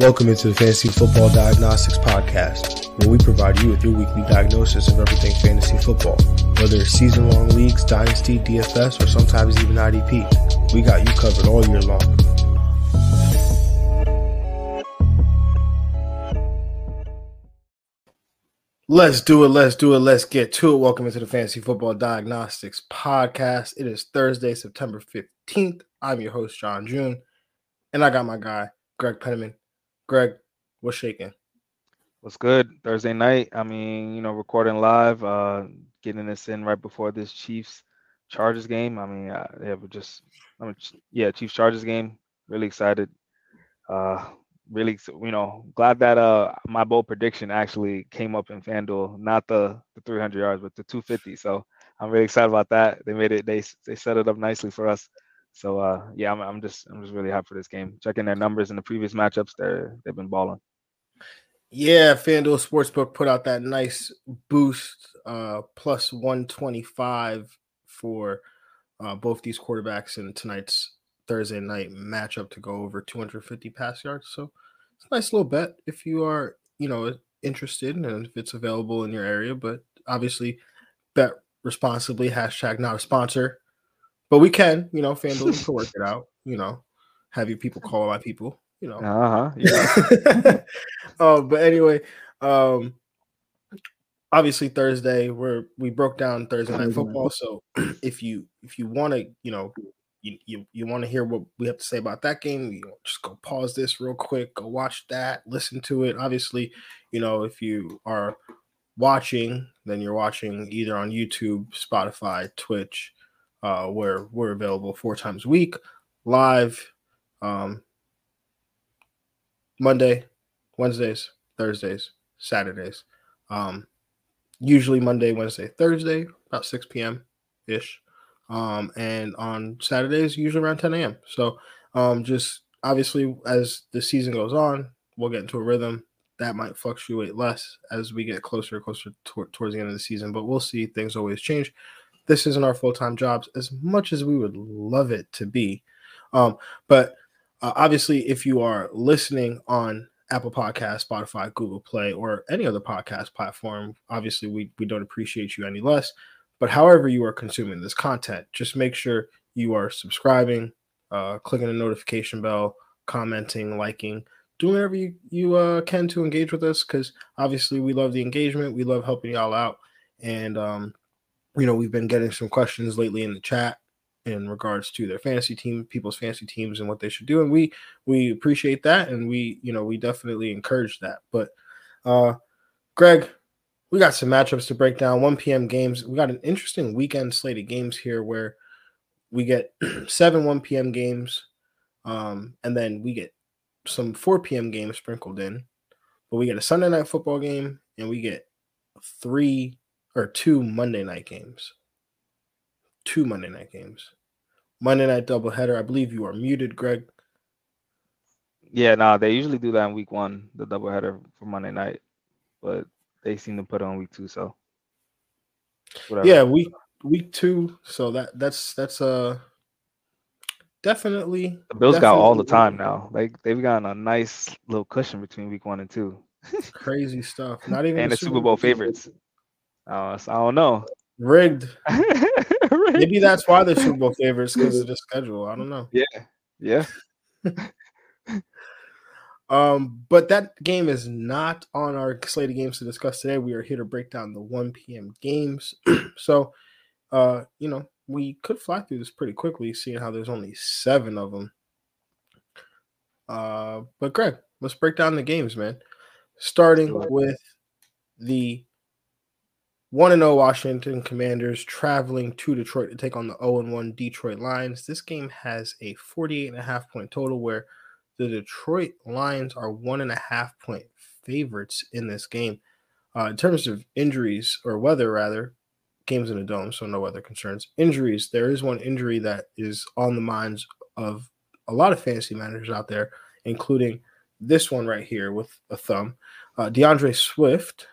Welcome into the Fantasy Football Diagnostics Podcast, where we provide you with your weekly diagnosis of everything fantasy football. Whether it's season long leagues, dynasty, DFS, or sometimes even IDP, we got you covered all year long. Let's do it. Let's do it. Let's get to it. Welcome into the Fantasy Football Diagnostics Podcast. It is Thursday, September 15th. I'm your host, John June, and I got my guy, Greg Penniman. Greg, what's shaking? What's good? Thursday night. I mean, you know, recording live, uh, getting this in right before this Chiefs Chargers game. I mean, uh, yeah, but just, I mean, yeah, Chiefs Chargers game. Really excited. Uh, really, you know, glad that uh my bold prediction actually came up in FanDuel, not the the 300 yards, but the 250. So I'm really excited about that. They made it. They they set it up nicely for us. So uh, yeah, I'm, I'm just I'm just really happy for this game. Checking their numbers in the previous matchups, they're they've been balling. Yeah, FanDuel Sportsbook put out that nice boost, uh, plus 125 for uh, both these quarterbacks in tonight's Thursday night matchup to go over 250 pass yards. So it's a nice little bet if you are, you know, interested and if it's available in your area. But obviously, bet responsibly. Hashtag not a sponsor. But we can, you know, FanDuel can work it out. You know, have your people call my people. You know. Uh huh. Yeah. uh, but anyway, um, obviously Thursday where we broke down Thursday night football. So if you if you want to, you know, you you, you want to hear what we have to say about that game, you know, just go pause this real quick, go watch that, listen to it. Obviously, you know, if you are watching, then you're watching either on YouTube, Spotify, Twitch, uh, where we're available four times a week, live, um, Monday, Wednesdays, Thursdays, Saturdays. Um, usually Monday, Wednesday, Thursday, about 6 p.m. ish. Um, and on Saturdays, usually around 10 a.m. So um, just obviously as the season goes on, we'll get into a rhythm that might fluctuate less as we get closer and closer to- towards the end of the season. But we'll see. Things always change this isn't our full-time jobs as much as we would love it to be. Um, but uh, obviously if you are listening on apple podcast spotify google play or any other podcast platform obviously we, we don't appreciate you any less. But however you are consuming this content just make sure you are subscribing uh, clicking the notification bell commenting liking doing whatever you, you uh, can to engage with us because obviously we love the engagement we love helping y'all out and um, you know, we've been getting some questions lately in the chat in regards to their fantasy team, people's fantasy teams, and what they should do, and we we appreciate that, and we you know we definitely encourage that. But uh, Greg, we got some matchups to break down. 1 p.m. games. We got an interesting weekend slate of games here where we get seven 1 p.m. games, um, and then we get some 4 p.m. games sprinkled in. But we get a Sunday night football game, and we get three or two Monday night games. Two Monday night games. Monday night doubleheader. I believe you are muted, Greg. Yeah, no, nah, they usually do that in week one, the doubleheader for Monday night, but they seem to put it on week two. So, whatever. yeah, week week two. So that that's that's uh definitely the Bills definitely got all the time now. Like they've gotten a nice little cushion between week one and two. Crazy stuff. Not even and the Super Bowl favorites. Uh, so I don't know. Rigged. Rigged. Maybe that's why the Super Bowl favorites because of the schedule. I don't know. Yeah. Yeah. um, but that game is not on our slate of games to discuss today. We are here to break down the 1 p.m. games. so, uh, you know, we could fly through this pretty quickly, seeing how there's only seven of them. Uh, but Greg, let's break down the games, man. Starting with the 1 0 Washington Commanders traveling to Detroit to take on the 0 1 Detroit Lions. This game has a 48 and a half point total where the Detroit Lions are one and a half point favorites in this game. Uh, in terms of injuries or weather, rather, games in a dome, so no weather concerns. Injuries, there is one injury that is on the minds of a lot of fantasy managers out there, including this one right here with a thumb. Uh, D'Andre Swift.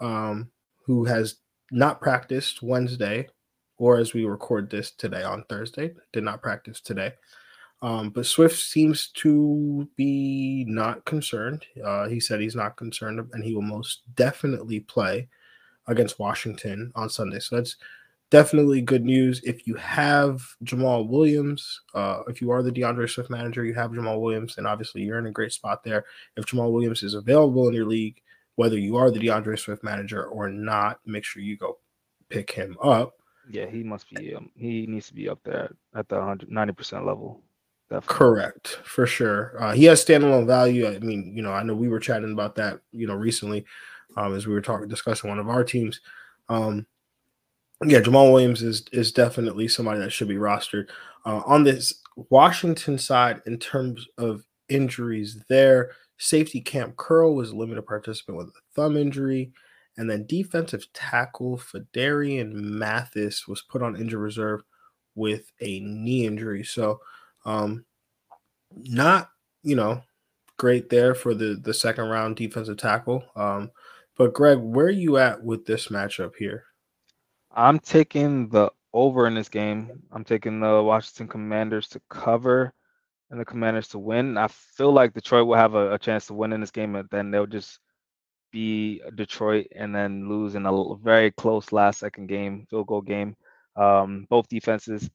Um, who has not practiced Wednesday, or as we record this today on Thursday, did not practice today. Um, but Swift seems to be not concerned. Uh, he said he's not concerned, and he will most definitely play against Washington on Sunday. So that's definitely good news. If you have Jamaal Williams, uh, if you are the DeAndre Swift manager, you have Jamaal Williams, then obviously you're in a great spot there. If Jamaal Williams is available in your league, whether you are the DeAndre Swift manager or not, make sure you go pick him up. Yeah, he must be. Um, he needs to be up there at the 190 percent level. Definitely. Correct, for sure. Uh, he has standalone value. I mean, you know, I know we were chatting about that, you know, recently, um, as we were talking discussing one of our teams. Um, yeah, Jamaal Williams is is definitely somebody that should be rostered. Uh, on this Washington side, in terms of injuries, there safety Kam Curl was a limited participant with a thumb injury. And then defensive tackle Phidarian Mathis was put on injured reserve with a knee injury. So um not, you know, great there for the the second round defensive tackle. Um, but Greg, where are you at with this matchup here? I'm taking the over in this game. I'm taking the Washington Commanders to cover and the Commanders to win. I feel like Detroit will have a, a chance to win in this game, and then they'll just be Detroit and then lose in a very close last second game, field goal game. Um, both defenses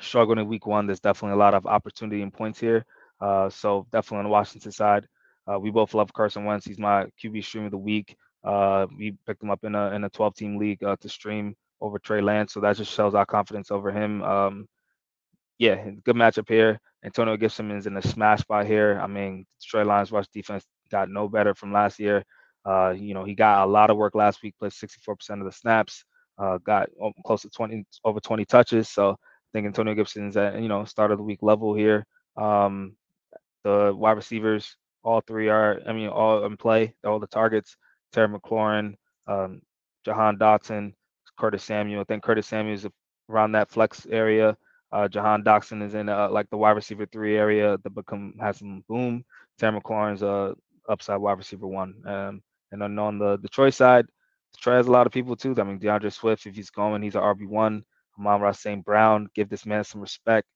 struggling in week one. There's definitely a lot of opportunity and points here. Uh, so definitely on the Washington side, uh, we both love Carson Wentz. He's my QB stream of the week. Uh, we picked him up in a in a 12 team league uh, to stream over Trey Lance, so that just shows our confidence over him. Um, yeah, good matchup here. Antonio Gibson is in a smash spot here. I mean, Trey Lions rush defense got no better from last year. Uh, you know, he got a lot of work last week, played 64% of the snaps, uh, got close to 20, over 20 touches. So I think Antonio Gibson's at, you know, start of the week level here. Um, the wide receivers, all three are, I mean, all in play, all the targets. Terry McLaurin, um, Jahan Dotson, Curtis Samuel. I think Curtis Samuel is around that flex area. Uh, Jahan Dotson is in uh, like the wide receiver three area that become has some boom. Terry McLaurin's a upside wide receiver one. Um, and then on the Detroit side, Detroit has a lot of people too. I mean, DeAndre Swift, if he's going, he's an RB1. Amon-Ra St. Brown, give this man some respect.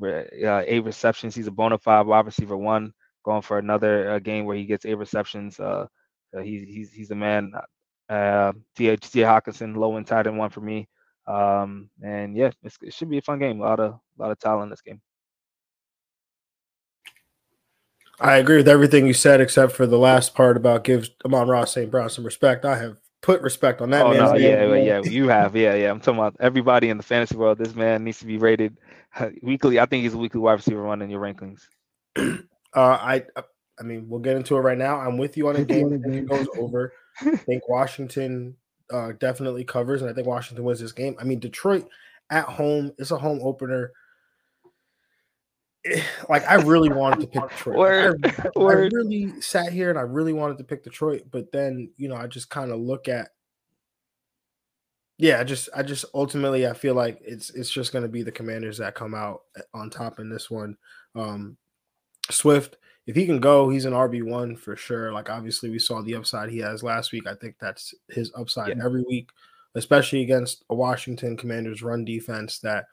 Uh, eight receptions. He's a bona fide wide receiver one, going for another uh, game where he gets eight receptions. Uh, uh he's he's he's the man. Uh, T.J. Hockenson, low and tight end one for me. Um, and yeah, it should be a fun game. A lot of a lot of talent in this game. I agree with everything you said, except for the last part about give Amon Ross St. Brown some respect. I have put respect on that oh, man. No, yeah, yeah, you have, yeah, yeah. I'm talking about everybody in the fantasy world. This man needs to be rated weekly. I think he's a weekly wide receiver one in your rankings. uh, I, I mean, we'll get into it right now. I'm with you on a game. It goes over. I think Washington uh, definitely covers, and I think Washington wins this game. I mean, Detroit at home. It's a home opener. like I really wanted to pick Detroit. Word, I, word. I really sat here and I really wanted to pick Detroit, but then you know I just kind of look at yeah, I just I just ultimately I feel like it's it's just going to be the Commanders that come out on top in this one. Um Swift, if he can go, he's an RB one for sure. Like obviously we saw the upside he has last week. I think that's his upside yeah. every week, especially against a Washington Commanders run defense that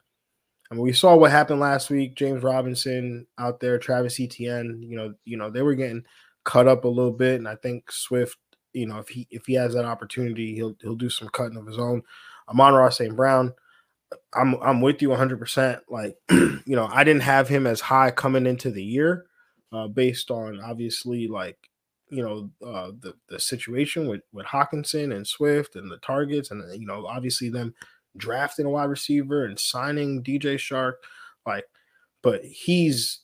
I mean, we saw what happened last week. James Robinson out there, Travis Etienne. You know, you know they were getting cut up a little bit, and I think Swift. You know, if he if he has that opportunity, he'll he'll do some cutting of his own. Amon-Ra St. Brown. I'm I'm with you 100. percent Like, you know, I didn't have him as high coming into the year, uh, based on obviously like you know uh, the the situation with with Hockenson and Swift and the targets, and you know obviously them drafting a wide receiver and signing DJ Chark, like, but he's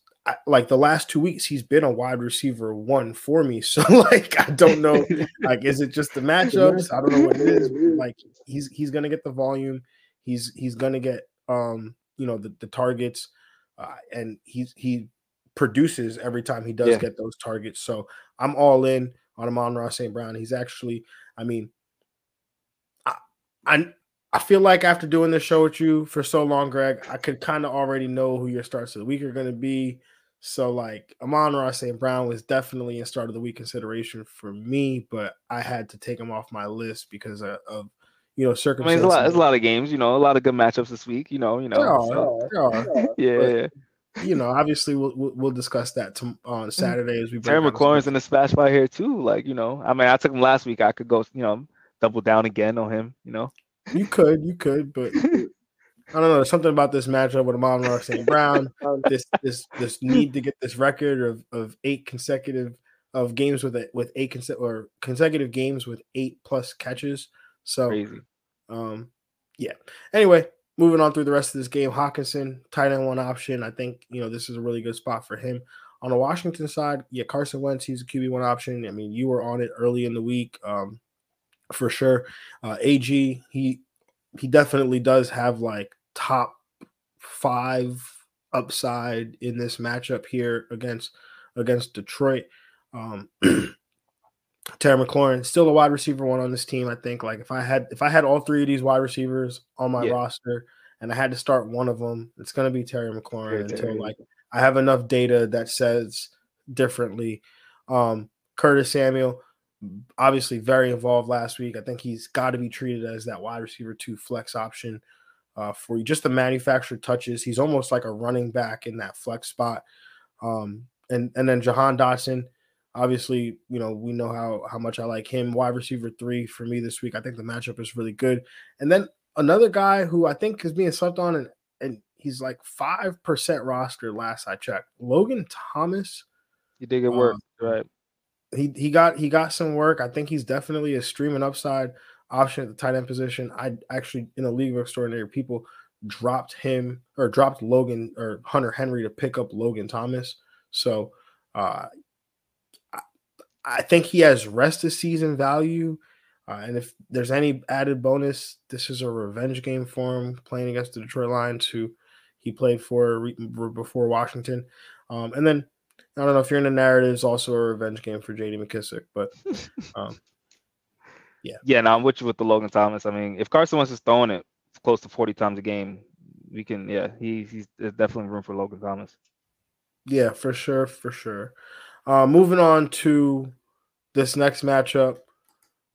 like the last two weeks he's been a wide receiver one for me. So like I don't know, like is it just the matchups? I don't know what it is. Like he's he's gonna get the volume, he's he's gonna get um you know the the targets, uh, and he's he produces every time he does yeah. get those targets. So I'm all in on Amon-Ra St. Brown. He's actually, I mean, I, I I feel like after doing this show with you for so long, Greg, I could kind of already know who your starts of the week are going to be. So, like, Amon-Ra St. Brown was definitely a start of the week consideration for me, but I had to take him off my list because of, of you know, circumstances. I mean, there's a, lot, there's a lot of games, you know, a lot of good matchups this week, you know, you know. So. yeah, but, you know, obviously we'll we'll discuss that to, on Saturday as we. Terry McLaurin's in the smash by here too. Like you know, I mean, I took him last week. I could go, you know, double down again on him. You know, you could, you could, but I don't know. There's something about this matchup with Amon St. Brown. this this this need to get this record of of eight consecutive of games with it with eight conse- or consecutive games with eight plus catches. So crazy. Um, yeah. Anyway, moving on through the rest of this game, Hockenson, tight end one option. I think you know this is a really good spot for him. On the Washington side, yeah, Carson Wentz, he's a QB one option. I mean, you were on it early in the week, um, for sure. Uh, AG, he he definitely does have like top five upside in this matchup here against against Detroit. Um, Terry McLaurin, still a wide receiver one on this team. I think like if I had if I had all three of these wide receivers on my yeah. roster and I had to start one of them, it's gonna be Terry McLaurin until Terry. like I have enough data that says differently. Um, Curtis Samuel, obviously very involved last week. I think he's got to be treated as that wide receiver two flex option uh, for you. Just the manufactured touches. He's almost like a running back in that flex spot. Um, and and then Jahan Dotson Obviously, you know, we know how how much I like him. Wide receiver three for me this week. I think the matchup is really good. And then another guy who I think is being slept on and and he's like five percent roster last I checked. Logan Thomas. He did good work, uh, right? He he got he got some work. I think he's definitely a streaming upside option at the tight end position. I actually in a league of extraordinary people dropped him or dropped Logan or Hunter Henry to pick up Logan Thomas. So uh, I think he has rest of season value. Uh, and if there's any added bonus, this is a revenge game for him playing against the Detroit Lions, who he played for re- before Washington. Um, and then I don't know if you're in the narrative, it's also a revenge game for JD McKissic, but um, yeah. Yeah, now I'm with you with the Logan Thomas. I mean, if Carson Wentz is throwing it close to 40 times a game, we can, yeah, he, he's there's definitely room for Logan Thomas. Yeah, for sure, for sure. Uh, moving on to this next matchup,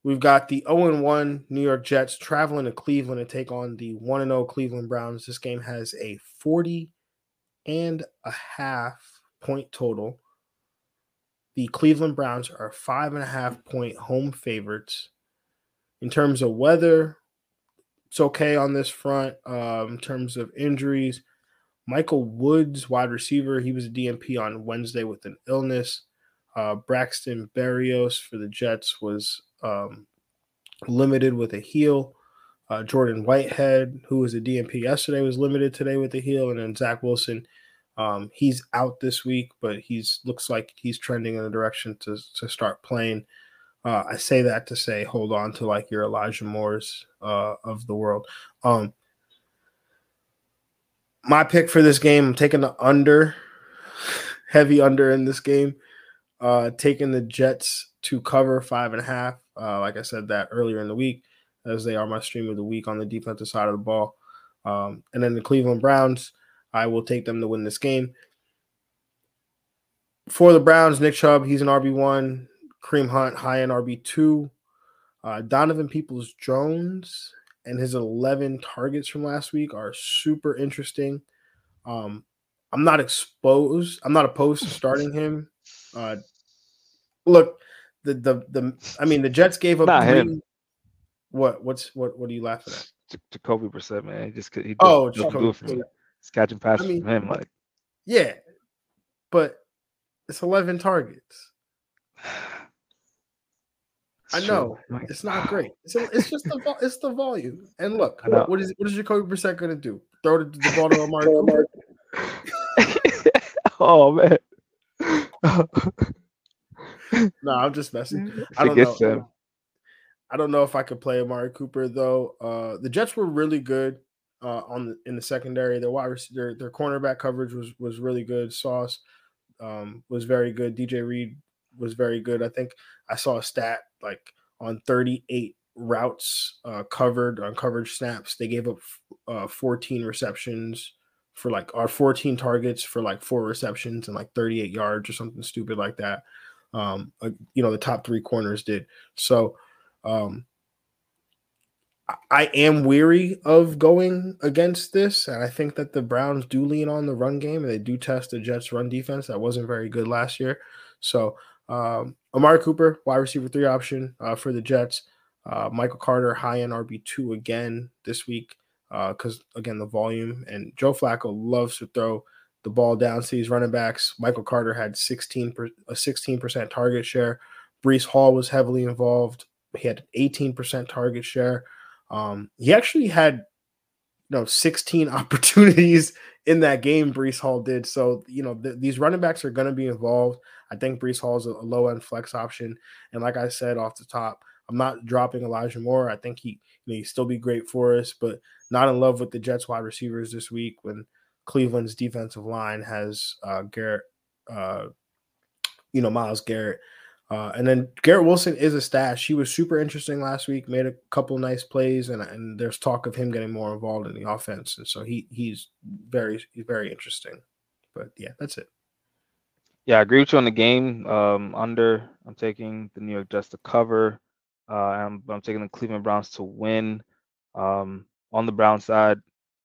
we've got the 0 1 New York Jets traveling to Cleveland to take on the 1 0 Cleveland Browns. This game has a 40 and a half point total. The Cleveland Browns are five and a half point home favorites. In terms of weather, it's okay on this front. Um, in terms of injuries, Michael Woods, wide receiver, he was a DNP on Wednesday with an illness. Uh, Braxton Berrios for the Jets was um, limited with a heel. Uh, Jordan Whitehead, who was a DNP yesterday, was limited today with a heel, and then Zach Wilson, um, he's out this week, but he's looks like he's trending in the direction to to start playing. Uh, I say that to say hold on to like your Elijah Moores uh, of the world. Um, my pick for this game, I'm taking the under, heavy under in this game. Uh, taking the Jets to cover five and a half. Uh, like I said that earlier in the week, as they are my stream of the week on the defensive side of the ball. Um, and then the Cleveland Browns, I will take them to win this game. For the Browns, Nick Chubb, he's an RB1. Kareem Hunt, high end RB2. Uh, Donovan Peoples Jones and his 11 targets from last week are super interesting. Um, I'm not exposed. I'm not opposed to starting him. Uh, look, the the the. I mean, the Jets gave up. Not three, him. What? What's what? What are you laughing at? Jacoby Brissett, man. He just he just, oh, Jacoby. For me. He's catching passes I mean, from him, like yeah, but it's 11 targets. I know it's not great. It's, it's just the it's the volume. And look, what is what is Jacoby Brissett going to do? Throw the, the ball to Amari Cooper? oh man. no, I'm just messing. I don't know. Them. I don't know if I could play Amari Cooper though. Uh, the Jets were really good uh, on the, in the secondary. Their wide their their cornerback coverage was was really good. Sauce um, was very good. DJ Reed was very good. I think I saw a stat like on 38 routes uh, covered on coverage snaps, they gave up uh, 14 receptions for like our 14 targets for like four receptions and like 38 yards or something stupid like that. Um, uh, you know, the top three corners did. So, um, I am weary of going against this, and I think that the Browns do lean on the run game, and they do test the Jets' run defense that wasn't very good last year. So, um, Amari Cooper, wide receiver three option uh, for the Jets. Uh, Michael Carter, high end RB two again this week because uh, again the volume and Joe Flacco loves to throw the ball down to these running backs. Michael Carter had 16 per, a 16% target share. Breece Hall was heavily involved. He had 18% target share. Um, he actually had you know 16 opportunities in that game. Breece Hall did so. You know th- these running backs are going to be involved. I think Breece Hall is a, a low end flex option, and like I said off the top, I'm not dropping Elijah Moore. I think he you know he still be great for us, but not in love with the Jets wide receivers this week when Cleveland's defensive line has uh, Garrett, uh, you know Myles Garrett uh, and then Garrett Wilson is a stash. He was super interesting last week, made a couple nice plays, and, and there's talk of him getting more involved in the offense. And so he he's very very interesting. But yeah, that's it. Yeah, I agree with you on the game. Um, under, I'm taking the New York Jets to cover. Uh, I'm, I'm taking the Cleveland Browns to win. Um, on the Brown side,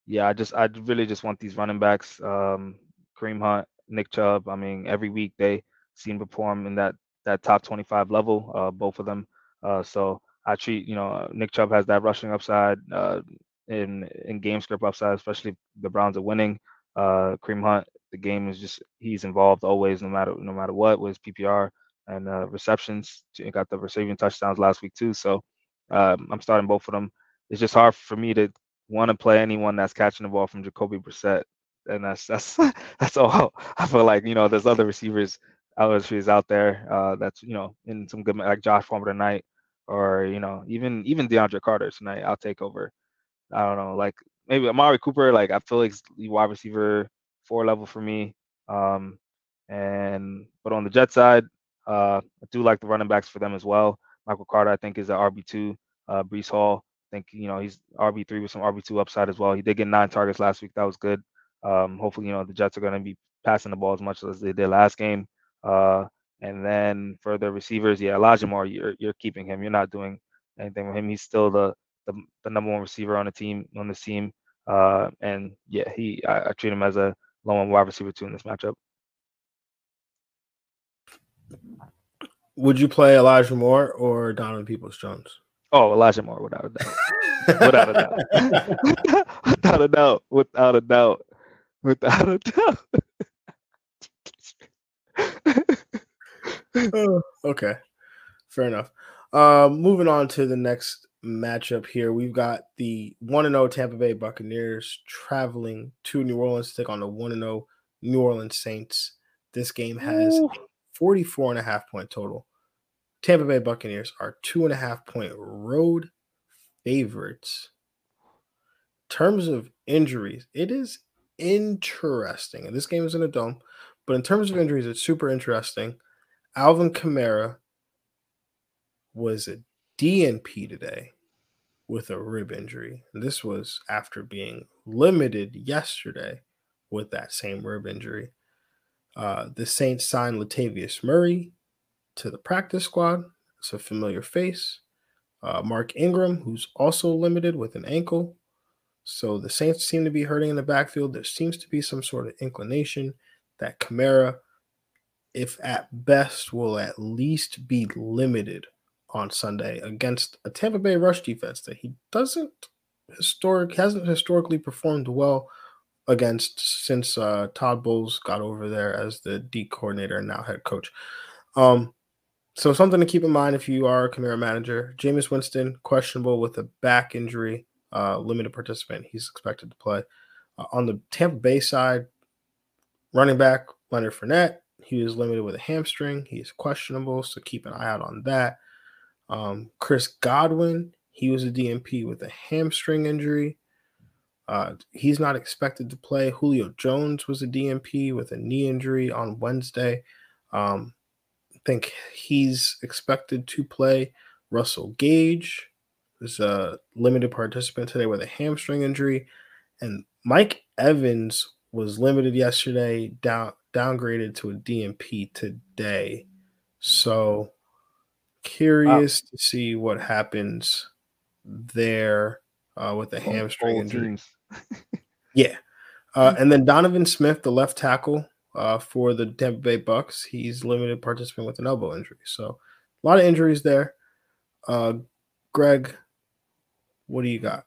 yeah, I just I really just want these running backs, um, Kareem Hunt, Nick Chubb. I mean, every week they seem to perform in that that top 25 level, uh, both of them. Uh, so I treat, you know, uh, Nick Chubb has that rushing upside uh, in in game script upside, especially the Browns are winning. Uh, Kareem Hunt, the game is just he's involved always, no matter no matter what, with PPR and uh, receptions. He got the receiving touchdowns last week too. So um, I'm starting both of them. It's just hard for me to want to play anyone that's catching the ball from Jacoby Brissett, and that's that's that's all. I feel like you know there's other receivers LSU out there uh, that's you know in some good like Josh Palmer tonight, or you know even even DeAndre Carter tonight. I'll take over. I don't know, like maybe Amari Cooper. Like I feel like wide receiver four level for me. Um, and but on the Jet side, uh, I do like the running backs for them as well. Michael Carter, I think, is an RB two. Uh, Breece Hall, I think you know he's RB three with some RB two upside as well. He did get nine targets last week. That was good. Um, hopefully, you know the Jets are going to be passing the ball as much as they did last game. Uh, and then for the receivers, yeah, Elijah Moore, you're you're keeping him. You're not doing anything with him. He's still the the, the number one receiver on the team on this team. Uh, and yeah, he I, I treat him as a low one wide receiver too in this matchup. Would you play Elijah Moore or Donovan Peoples Jones? Oh, Elijah Moore, without a doubt. without a doubt. without a doubt. Without a doubt. Without a doubt. Oh, okay, fair enough. Um, moving on to the next matchup here, we've got the one and zero oh Tampa Bay Buccaneers traveling to New Orleans to take on the one and zero oh New Orleans Saints. This game has 44 and a half point total. Tampa Bay Buccaneers are two and a half point road favorites. terms of injuries, it is interesting. And this game is in a dome. But in terms of injuries, it's super interesting. Alvin Kamara was a DNP today with a rib injury. This was after being limited yesterday with that same rib injury. Uh, the Saints signed Latavius Murray to the practice squad. It's a familiar face. Uh, Mark Ingram, who's also limited with an ankle. So the Saints seem to be hurting in the backfield. There seems to be some sort of inclination that Kamara, if at best, will at least be limited on Sunday against a Tampa Bay rush defense that he doesn't historic hasn't historically performed well against since uh, Todd Bowles got over there as the D coordinator and now head coach. Um, so something to keep in mind if you are a manager. Jameis Winston questionable with a back injury, uh, limited participant. He's expected to play. Uh, on the Tampa Bay side, Running back Leonard Fournette, he was limited with a hamstring. He is questionable, so keep an eye out on that. Um, Chris Godwin, he was a DNP with a hamstring injury. Uh, he's not expected to play. Julio Jones was a DNP with a knee injury on Wednesday. Um, I think he's expected to play. Russell Gage was a limited participant today with a hamstring injury. And Mike Evans was limited yesterday, down downgraded to a DNP today. So curious wow. to see what happens there uh, with a hamstring injury. yeah. Uh, and then Donovan Smith, the left tackle uh, for the Tampa Bay Bucks, he's limited participant with an elbow injury. So a lot of injuries there. Uh, Greg, what do you got?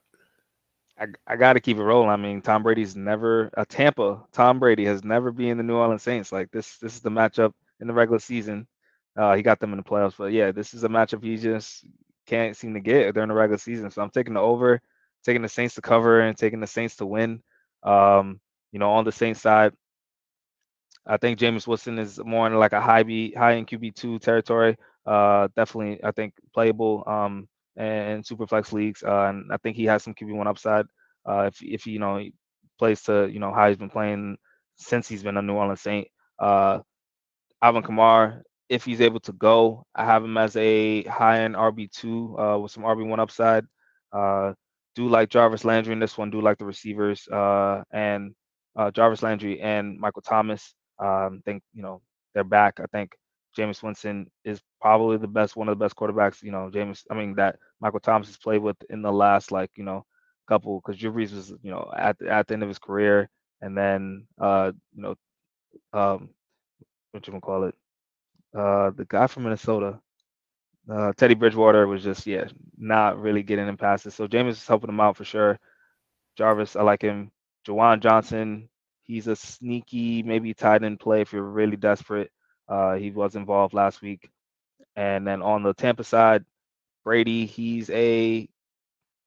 I, I got to keep it rolling. I mean, Tom Brady's never a Tampa. Tom Brady has never been the New Orleans Saints. Like this, this is the matchup in the regular season. Uh, he got them in the playoffs, but yeah, this is a matchup he just can't seem to get during the regular season. So I'm taking the over, taking the Saints to cover, and taking the Saints to win. Um, you know, on the Saints side, I think Jameis Winston is more in like a high B, high in QB two territory. Uh, definitely, I think playable. Um, and super flex leagues. Uh, and I think he has some QB one upside. Uh, if if you know he plays to you know how he's been playing since he's been a New Orleans Saint. Uh, Alvin Kamara, if he's able to go, I have him as a high end RB two uh, with some RB one upside. Uh, do like Jarvis Landry in this one. Do like the receivers uh, and Jarvis Landry and Michael Thomas. Um, think you know they're back. I think Jameis Winston is probably the best, one of the best quarterbacks. You know, James. I mean that Michael Thomas has played with in the last like you know couple because Drew Brees was you know at the, at the end of his career, and then uh you know um what you gonna call it uh the guy from Minnesota. Uh, Teddy Bridgewater was just yeah not really getting in passes. So James is helping him out for sure. Jarvis, I like him. Juwan Johnson, he's a sneaky maybe tight end play if you're really desperate. Uh, he was involved last week. And then on the Tampa side, Brady, he's a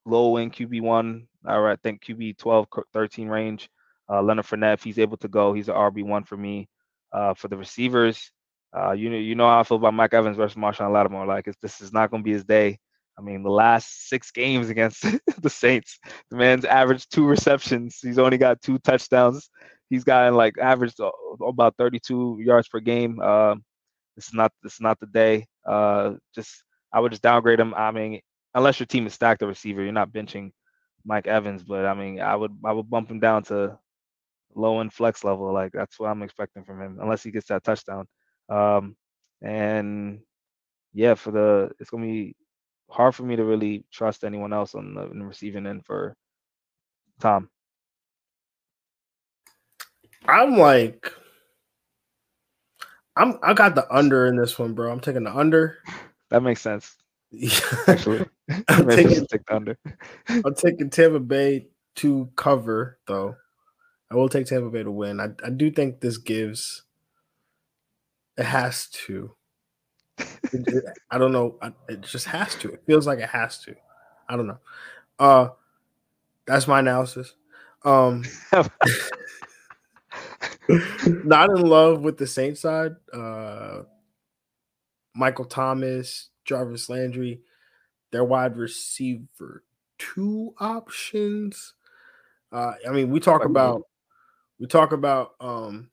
low end QB1, I think QB 12, 13 range. Uh, Leonard Fournette, if he's able to go, he's an RB1 for me. Uh, for the receivers, uh, you know, you know how I feel about Mike Evans versus Marshon Lattimore. Like, this is not going to be his day. I mean, the last six games against the Saints, the man's averaged two receptions. He's only got two touchdowns he's gotten like averaged uh, about 32 yards per game. Uh, it's not it's not the day. Uh, just I would just downgrade him. I mean, unless your team is stacked a receiver, you're not benching Mike Evans. But I mean, I would I would bump him down to low end flex level. Like that's what I'm expecting from him, unless he gets that touchdown. Um, and yeah, for the it's gonna be hard for me to really trust anyone else on the, the receiving end for Tom. I'm like, I'm I got the under in this one, bro. I'm taking the under. That makes sense. Actually, I'm taking take the under. I'm taking Tampa Bay to cover, though. I will take Tampa Bay to win. I, I do think this gives. It has to. It, it, I don't know. It just has to. It feels like it has to. I don't know. Uh, that's my analysis. Um. not in love with the Saints side. Uh, Michael Thomas, Jarvis Landry, their wide receiver two options. Uh, I mean, we talk about we talk about um,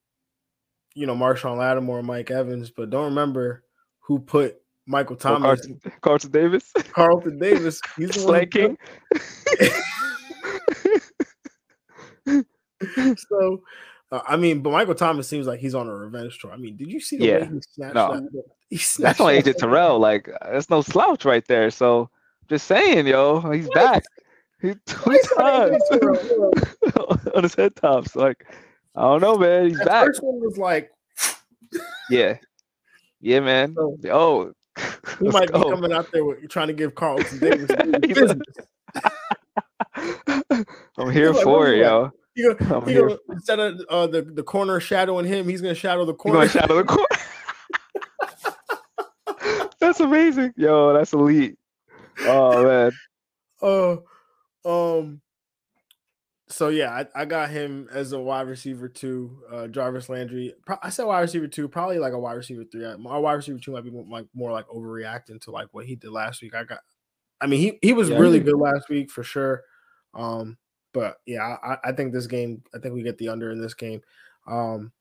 you know, Marshon Lattimore, Mike Evans, but don't remember who put Michael oh, Thomas, oh, Carlton, Carlton, Davis, Carlton Davis. He's the King. so uh, I mean, but Michael Thomas seems like he's on a revenge tour. I mean, did you see the yeah. way he snatched no. that? He snatched That's on AJ Terrell. Like, there's no slouch right there. So, just saying, yo, he's what? back. He two times on his head tops. Like, I don't know, man. He's that back. First one was like, yeah, yeah, man. So, oh, he might go. be coming out there with, trying to give Carlton Davis. I'm here for it, yo. He gonna, he gonna, instead of uh, the the corner shadowing him, he's gonna shadow the corner. He's gonna shadow the corner. that's amazing, yo. That's elite. Oh man. Uh, um. So yeah, I, I got him as a wide receiver two. Uh, Jarvis Landry. I said wide receiver two, probably like a wide receiver three. My wide receiver two might be more, like more like overreacting to like what he did last week. I got. I mean, he he was yeah, really good last week for sure. Um, but yeah, I, I, think this game, I think we get the under in this game. Um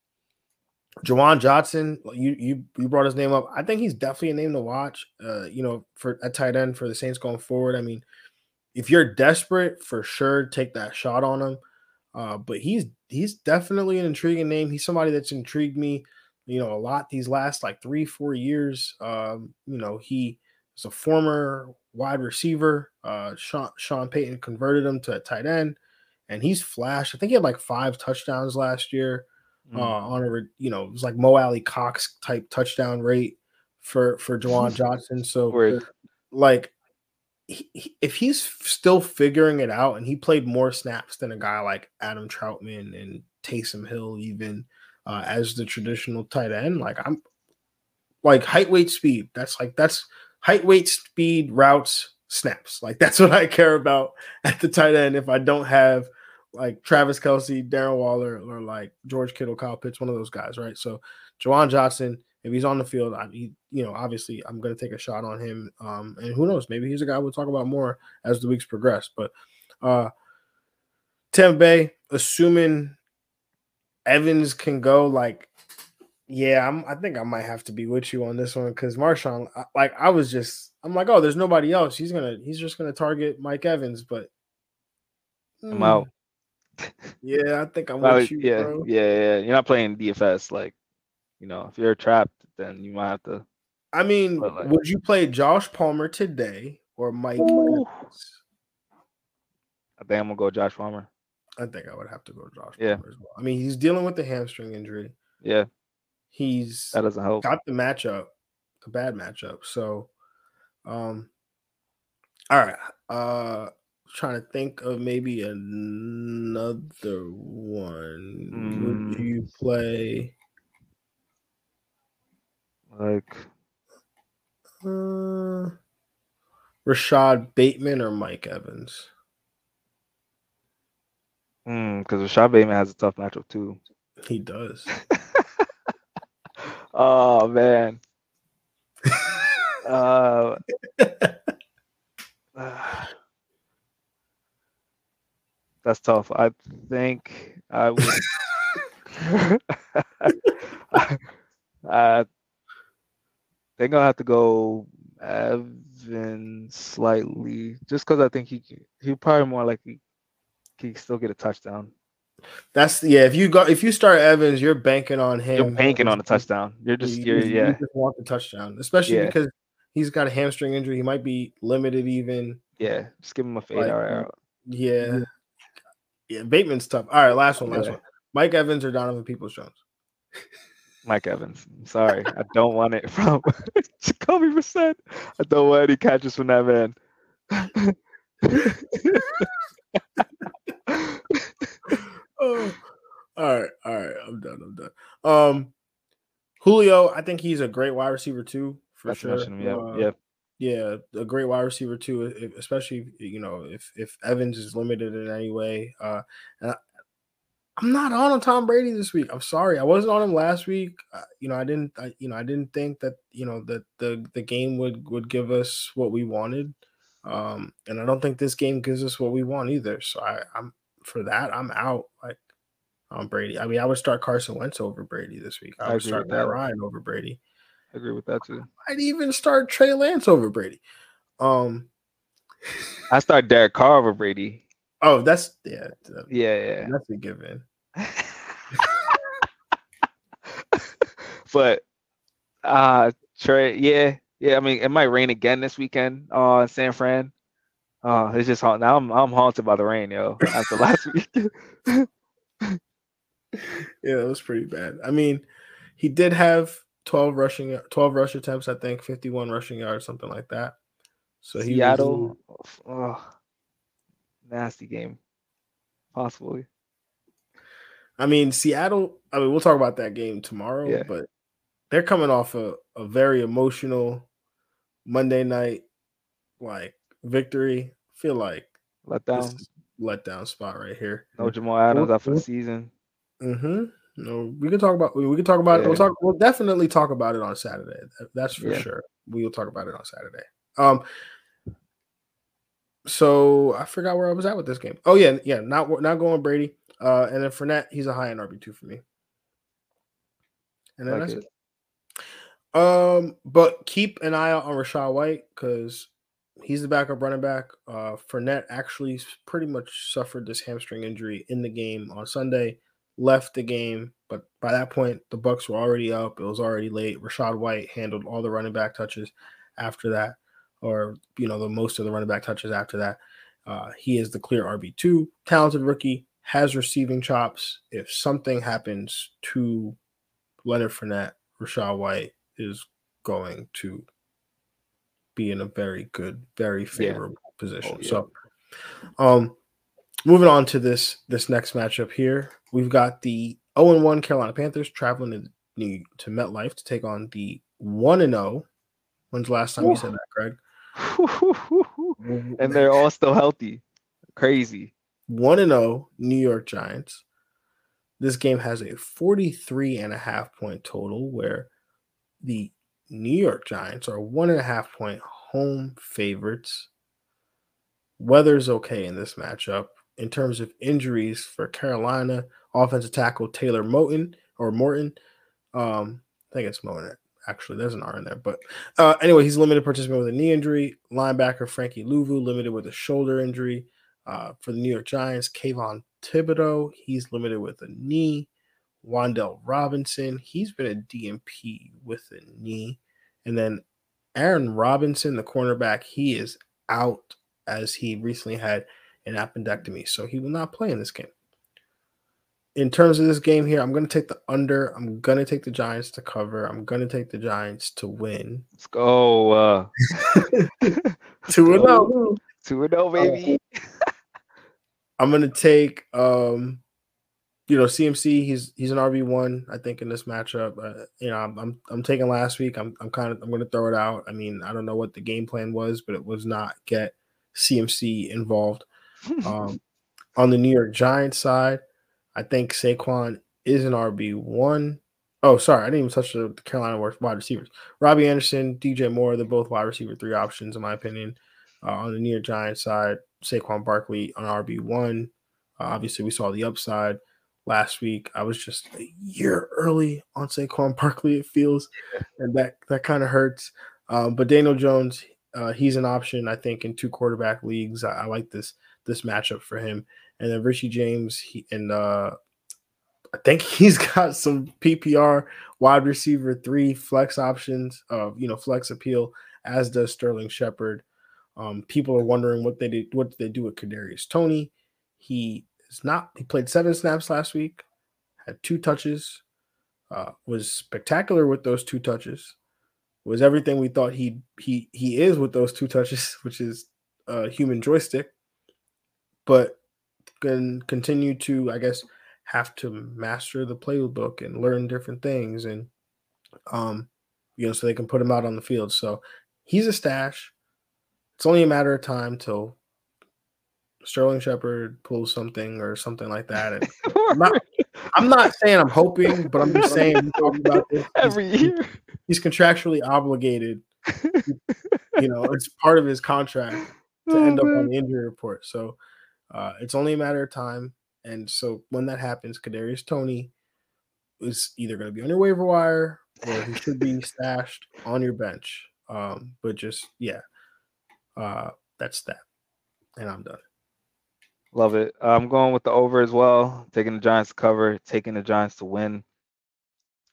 Juwan Johnson, you you you brought his name up. I think he's definitely a name to watch. Uh, you know, for a tight end for the Saints going forward. I mean, if you're desperate, for sure, take that shot on him. Uh, but he's he's definitely an intriguing name. He's somebody that's intrigued me, you know, a lot these last like three, four years. Um, you know, he is a former wide receiver. Uh, Sean, Sean Payton converted him to a tight end, and he's flashed. I think he had like five touchdowns last year. Uh, Mm. on a you know it was like Mo Alie-Cox type touchdown rate for for Juwan Johnson. So Word. like he- if he's still figuring it out and he played more snaps than a guy like Adam Trautman and Taysom Hill even uh, as the traditional tight end like I'm like height weight speed that's like that's height weight speed routes snaps like that's what I care about at the tight end if I don't have like Travis Kelce, Darren Waller, or like George Kittle, Kyle Pitts, one of those guys, right? So Juwan Johnson, if he's on the field, I, he, you know, obviously I'm going to take a shot on him. Um, and who knows, maybe he's a guy we'll talk about more as the weeks progress. But uh, Tampa Bay, assuming Evans can go, like, yeah, I'm, I think I might have to be with you on this one because Marshon, like, I was just, I'm like, oh, there's nobody else. He's gonna, he's just gonna target Mike Evans, but I'm out. Yeah, I think I'm Probably- with you, yeah, bro. yeah, yeah. You're not playing DFS. Like, you know, if you're trapped, then you might have to. I mean, like- would you play Josh Palmer today or Mike? I think I'm gonna go Josh Palmer. I think I would have to go Josh Yeah. Palmer as well. I mean, he's dealing with the hamstring injury. Yeah, He's that doesn't help. got the matchup, a bad matchup. So, um, all right. Uh, trying to think of maybe another one. Would Mm. you play? Like, Uh, Rashod Bateman or Mike Evans? because Rashod Bateman has a tough matchup too. He does. Oh man. Uh, that's tough. I think I would. I think I'll have to go Evans slightly, just because I think he he probably more likely he can still get a touchdown. That's yeah. If you go, if you start Evans, you're banking on him. You're banking on a touchdown. You're just You- you're you yeah just want the touchdown, especially Yeah. because he's got a hamstring injury. He might be limited even. yeah. Just give him a fade. Like, all right, Yeah, yeah. Bateman's tough. All right, last one, last Yeah. one. Mike Evans or Donovan Peoples Jones? Mike Evans. I'm sorry. I don't want it from Jacoby Brissett. I don't want any catches from that man. Oh, all right, all right. I'm done. I'm done. Um, Julio, I think he's a great wide receiver too, for to sure. him, yeah, Uh, yeah. Yeah, a great wide receiver too, especially you know if if Evans is limited in any way. Uh, and I, I'm not on on Tom Brady this week. I'm sorry, I wasn't on him last week. Uh, you know, I didn't, I, you know, I didn't think that you know that the the game would would give us what we wanted, um, and I don't think this game gives us what we want either. So I, I'm for that, I'm out. Like on Brady. I mean, I would start Carson Wentz over Brady this week. I I would agree start Matt that. Ryan over Brady. Agree with that too. I'd even start Trey Lance over Brady. Um. I start Derek Carr over Brady. Oh, that's yeah, that- Yeah, yeah. that's a given. but uh Trey, yeah, yeah. I mean, it might rain again this weekend uh in San Fran. Uh it's just haunt now I'm I'm haunted by the rain, yo, after last week. Yeah, it was pretty bad. I mean, he did have 12 rushing 12 rush attempts, I think, 51 rushing yards, something like that. So he was- Seattle, oh, nasty game, possibly. I mean, Seattle, I mean, we'll talk about that game tomorrow, Yeah. but they're coming off a, a very emotional Monday night like victory. feel like Let this down. letdown spot right here. No Jamal Adams out for the season. Mm-hmm. No, we can talk about we, can talk about it. We'll talk. We'll definitely talk about it on Saturday. That's for Yeah. sure. We will talk about it on Saturday. Um. So I forgot where I was at with this game. Oh yeah, yeah. Not not going Brady. Uh, and then Fournette, he's a high end RB two for me. And then Like that's it. it. Um, but keep an eye out on Rachaad White because he's the backup running back. Uh, Fournette actually pretty much suffered this hamstring injury in the game on Sunday, left the game, but by that point the Bucks were already up. It was already late. Rachaad White handled all the running back touches after that. or you know the most of the running back touches after that. Uh, he is the clear RB two, talented rookie, has receiving chops. If something happens to Leonard Fournette, Rashad White is going to be in a very good, very favorable yeah. position. Oh, yeah. So, um, moving on to this this next matchup here, we've got the 0 1 Carolina Panthers traveling to New to MetLife to take on the 1 and 0. When's the last time Ooh. you said that, Greg? and they're all still healthy. Crazy. 1 and 0 New York Giants. This game has a 43 and a half point total where the New York Giants are one and a half point home favorites. Weather's okay in this matchup. In terms of injuries for Carolina, offensive tackle Taylor Moton or Morton. Um, I think it's Moton. Actually, there's an R in there. But uh, anyway, he's limited participant with a knee injury. Linebacker Frankie Luvu limited with a shoulder injury. Uh, for the New York Giants, Kayvon Thibodeaux he's limited with a knee. Wan'Dale Robinson, he's been a DNP with a knee. And then Aaron Robinson, the cornerback, he is out as he recently had an appendectomy. So he will not play in this game. In terms of this game here, I'm going to take the under. I'm going to take the Giants to cover. I'm going to take the Giants to win. Let's go. Uh, 2 0. 2 0, baby. I'm going to take um you know, CMC, he's he's an RB one, I think, in this matchup. Uh, you know, I'm, I'm, I'm taking last week. I'm I'm kind of I'm going to throw it out. I mean, I don't know what the game plan was, but it was not get CMC involved. Um, on the New York Giants side, I think Saquon is an RB one. Oh, sorry, I didn't even touch the Carolina wide receivers. Robbie Anderson, DJ Moore, they're both wide receiver three options, in my opinion. Uh, on the New York Giants side, Saquon Barkley on RB one. Uh, obviously, we saw the upside last week. I was just a year early on Saquon Barkley, it feels, and that that kind of hurts. Um, but Daniel Jones, uh, he's an option, I think, in two quarterback leagues. I, I, like this this matchup for him. And then Richie James, he, and uh, I think he's got some PPR wide receiver three flex options, uh, you know, flex appeal, as does Sterling Shepard. Um, people are wondering what they did, what did they do with Kadarius Toney. He is not. He played seven snaps last week, had two touches, uh, was spectacular with those two touches. Was everything we thought he he he is with those two touches, which is a human joystick, but can continue to, I guess, have to master the playbook and learn different things, and um, you know, so they can put him out on the field. So he's a stash. It's only a matter of time till Sterling Shepard pulls something or something like that. I'm, not, I'm, not, saying I'm hoping, but I'm just saying about this. every year. He's contractually obligated. you know, it's part of his contract to oh, end up on the injury report. So uh, it's only a matter of time. And so when that happens, Kadarius Toney is either going to be on your waiver wire or he should be stashed on your bench. Um, but just yeah, uh, that's that, and I'm done. Love it. I'm going with the over as well. Taking the Giants to cover, taking the Giants to win.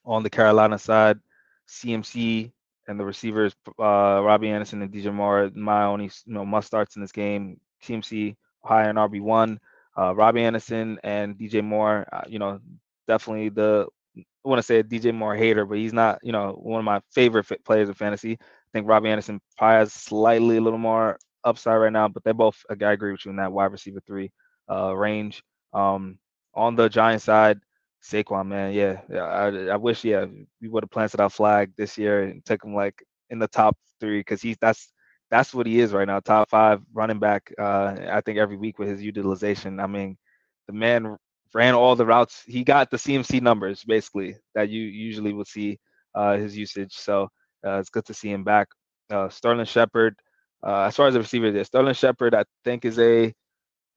On the Carolina side, CMC and the receivers, uh, Robbie Anderson and DJ Moore, my only you know must starts in this game. CMC high in RB one. Uh, Robbie Anderson and DJ Moore, uh, you know, definitely the I want to say DJ Moore hater, but he's not, you know, one of my favorite players in fantasy. I think Robbie Anderson probably has slightly a little more upside right now, but they both I agree with you in that wide receiver three uh, range. Um, on the Giant side, Saquon, man, yeah, yeah I, I wish, yeah, we would have planted our flag this year and took him like in the top three because he's that's that's what he is right now, top five running back. Uh, I think every week with his utilization. I mean, the man ran all the routes. He got the CMC numbers basically that you usually would see uh, his usage. So uh, it's good to see him back. Uh, Sterling Shepard, uh, as far as the receiver there, Sterling Shepard, I think is a,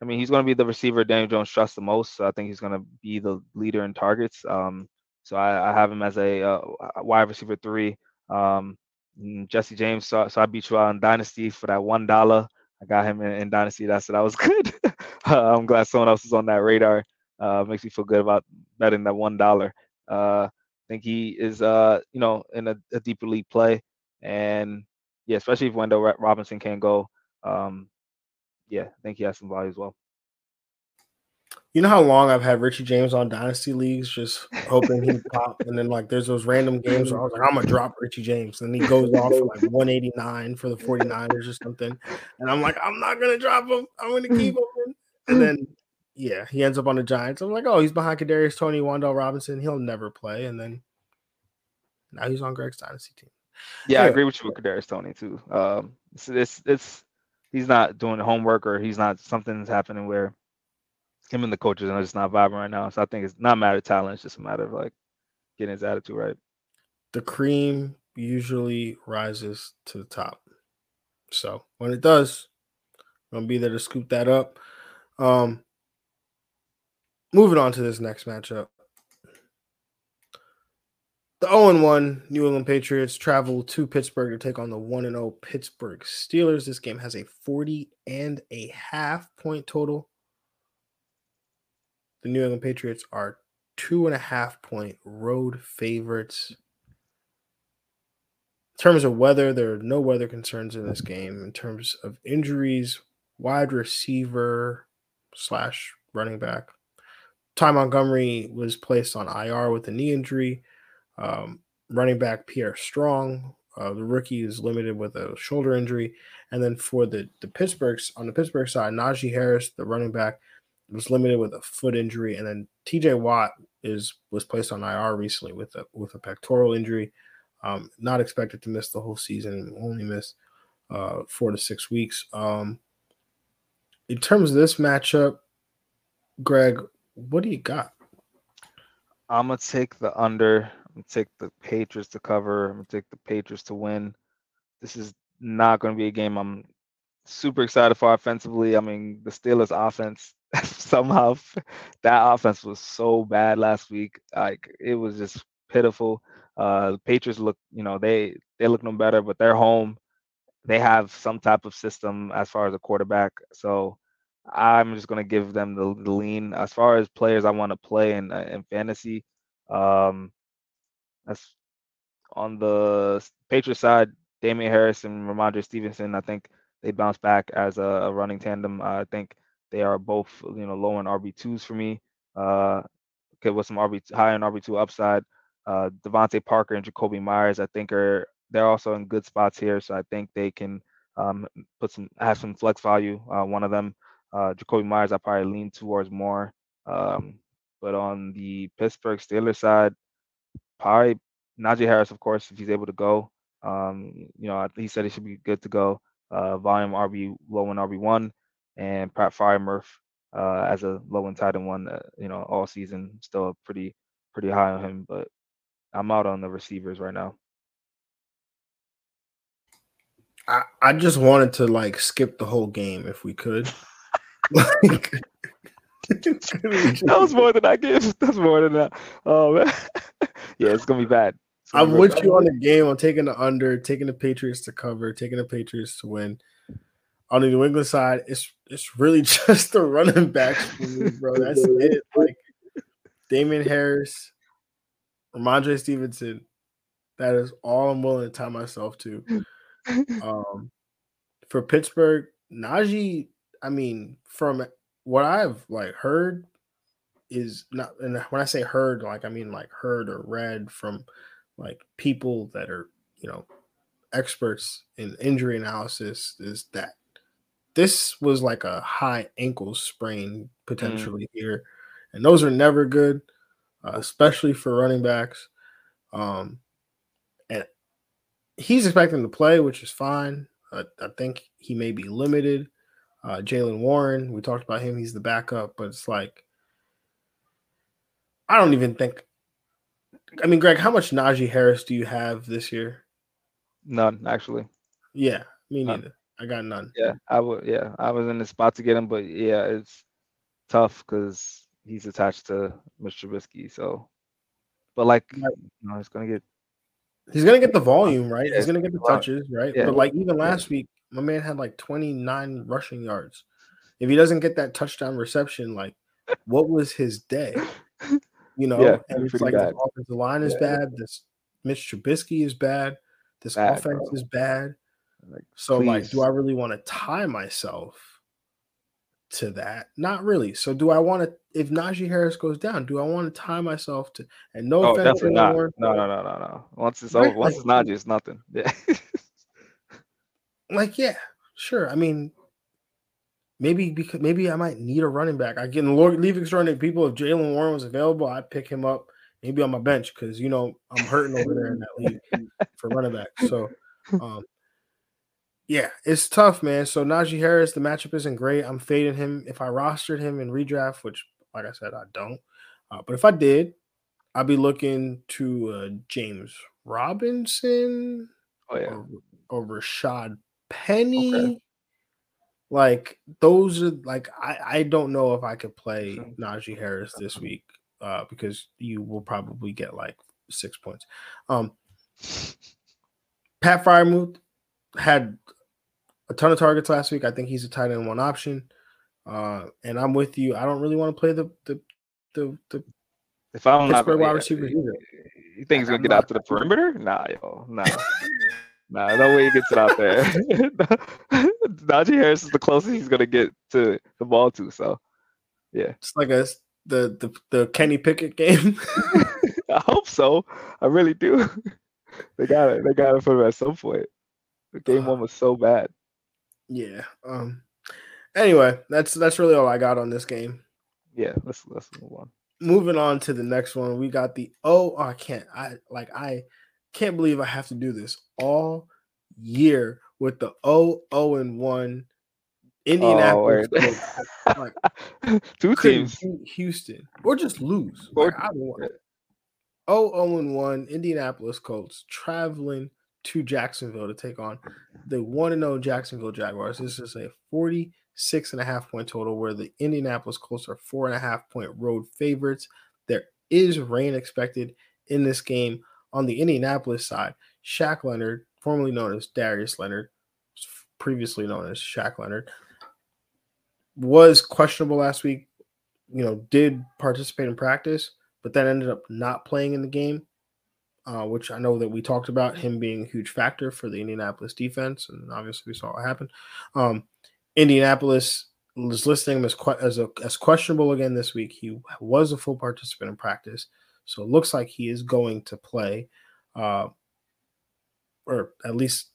I mean, he's going to be the receiver Daniel Jones trusts the most. So I think he's going to be the leader in targets. Um, so I, I have him as a, uh, wide receiver three. Um, Jesse James, so, so I beat you out in Dynasty for that one dollar. I got him in, in Dynasty. That's that was good. uh, I'm glad someone else is on that radar. Uh, makes me feel good about betting that one dollar. Uh, I think he is, uh, you know, in a, a deeper league play, and yeah, especially if Wan'Dale Robinson can't go. Um, yeah, I think he has some value as well. You know how long I've had Richie James on dynasty leagues, just hoping he'd pop, and then like there's those random games where I was like, I'm gonna drop Richie James, and he goes off for like 189 for the 49ers or something, and I'm like, I'm not gonna drop him, I'm gonna keep him, and then yeah, he ends up on the Giants. I'm like, oh, he's behind Kadarius Toney, Wan'Dale Robinson, he'll never play, and then now he's on Greg's dynasty team. Yeah, I agree with you with Kadarius Toney too. Um, it's, it's it's he's not doing homework or he's not something's happening where him and the coaches are just not vibing right now. So I think it's not a matter of talent; it's just a matter of like getting his attitude right. The cream usually rises to the top. So when it does, I'm gonna be there to scoop that up. Um, moving on to this next matchup. The 0 1 New England Patriots travel to Pittsburgh to take on the 1 0 Pittsburgh Steelers. This game has a 40 and a half point total. The New England Patriots are two and a half point road favorites. In terms of weather, there are no weather concerns in this game. In terms of injuries, wide receiver slash running back. Ty Montgomery was placed on IR with a knee injury. Um, running back Pierre Strong, uh, the rookie is limited with a shoulder injury. And then for the the Pittsburghs on the Pittsburgh side, Najee Harris, the running back, was limited with a foot injury, and then T.J. Watt is was placed on IR recently with a with a pectoral injury. Um, not expected to miss the whole season, only miss uh, four to six weeks. Um, in terms of this matchup, Greg, what do you got? I'm gonna take the under. I'm gonna take the Patriots to cover. I'm gonna take the Patriots to win. This is not gonna be a game I'm super excited for offensively. I mean, the Steelers offense somehow that offense was so bad last week. Like it was just pitiful. Uh, the Patriots look, you know, they they look no better, but they're home. They have some type of system as far as a quarterback. So I'm just gonna give them the, the lean. As far as players I want to play in uh, in fantasy, um, that's on the Patriots side. Damien Harris and Rhamondre Stevenson. I think they bounce back as a, a running tandem. I think they are both, you know, low in RB twos for me. Uh, okay, with some RB high in RB two upside. Uh, DeVante Parker and Jakobi Meyers, I think are they're also in good spots here. So I think they can um, put some have some flex value. Uh, one of them, uh, Jakobi Meyers, I probably lean towards more. Um, but on the Pittsburgh Steelers side, probably Najee Harris, of course, if he's able to go. Um, you know, he said he should be good to go. Uh, volume RB low in RB one and Pat Freiermuth uh, as a low and tight end one, uh, you know, all season. Still pretty pretty high on him, but I'm out on the receivers right now. I, I just wanted to like skip the whole game if we could. like, that was more than I gave. That's more than that. Oh man. yeah, it's gonna be bad. I'm with you on the game. I'm taking the under, taking the Patriots to cover, taking the Patriots to win on the New England side, it's it's really just the running backs for me, bro. That's it. Like Damien Harris, Rhamondre Stevenson. That is all I'm willing to tie myself to. Um, for Pittsburgh, Najee. I mean, from what I've like heard, is not. And when I say heard, like I mean like heard or read from like people that are you know experts in injury analysis, is that this was like a high ankle sprain mm. potentially mm. here, and those are never good, uh, especially for running backs. Um, and he's expecting to play, which is fine. I think he may be limited. Uh, Jaylen Warren, we talked about him. He's the backup, but it's like I don't even think. I mean, Greg, how much Najee Harris do you have this year? None, actually. Yeah, me neither. I got none. Yeah, I would. Yeah, I was in the spot to get him, but yeah, it's tough because he's attached to Mr. Trubisky. So, but like, you know, he's gonna get. He's gonna get the volume, right? Yeah, he's gonna get the touches, right? Yeah. But like even last week, my man had like 29 rushing yards. If he doesn't get that touchdown reception, like, what was his day? You know, yeah, and it's like bad. the offensive line is bad. This Mitch Trubisky is bad. This bad, offense bro. is bad. Like, so, please. like, do I really want to tie myself to that? Not really. So, do I want to? If Najee Harris goes down, do I want to tie myself to? And no, oh, definitely not. No, no, no, no, no. Once it's right? over, once like, it's Najee, it's nothing. Yeah. like, yeah, sure. I mean, maybe because maybe I might need a running back. I get in leave extraordinary people. If Jaylen Warren was available, I'd pick him up maybe on my bench because you know I'm hurting over there in that league for running back. So, um, yeah, it's tough, man. So Najee Harris, the matchup isn't great. I'm fading him if I rostered him in redraft, which, like I said, I don't. Uh, but if I did, I'd be looking to uh, James Robinson oh, yeah. or, or Rashaad Penny. Okay. Like those are like I I don't know if I could play Najee Harris this week uh, because you will probably get like six points. Um, Pat Freiermuth had a ton of targets last week. I think he's a tight end one option. Uh, and I'm with you. I don't really want to play the the the, the if I'm Pittsburgh not wide receiver either. You think he's gonna get out to the perimeter? Nah, yo, nah. nah, no way he gets it out there. Najee Harris is the closest he's gonna get to the ball to. So yeah. It's like a the the, the Kenny Pickett game? I hope so. I really do. They got it. They got it for him at some point. The game uh, one was so bad. Yeah. Um. Anyway, that's that's really all I got on this game. Yeah. Let's let's move on. Moving on to the next one, we got the oh, oh I can't I like I can't believe I have to do this all year with the 0 0 and 1 Indianapolis, oh, like two teams, Houston, or just lose. Or, like, I don't want it. Oh, 0 and 1, Indianapolis Colts traveling to Jacksonville to take on the 1 0 Jacksonville Jaguars. This is a 46 and a half point total where the Indianapolis Colts are four and a half point road favorites. There is rain expected in this game on the Indianapolis side. Shaq Leonard, formerly known as Darius Leonard, previously known as Shaq Leonard, was questionable last week. You know, did participate in practice, but then ended up not playing in the game, uh, which I know that we talked about him being a huge factor for the Indianapolis defense, and obviously we saw what happened. Um, Indianapolis was listing him as as, a, as questionable again this week. He was a full participant in practice, so it looks like he is going to play, uh, or at least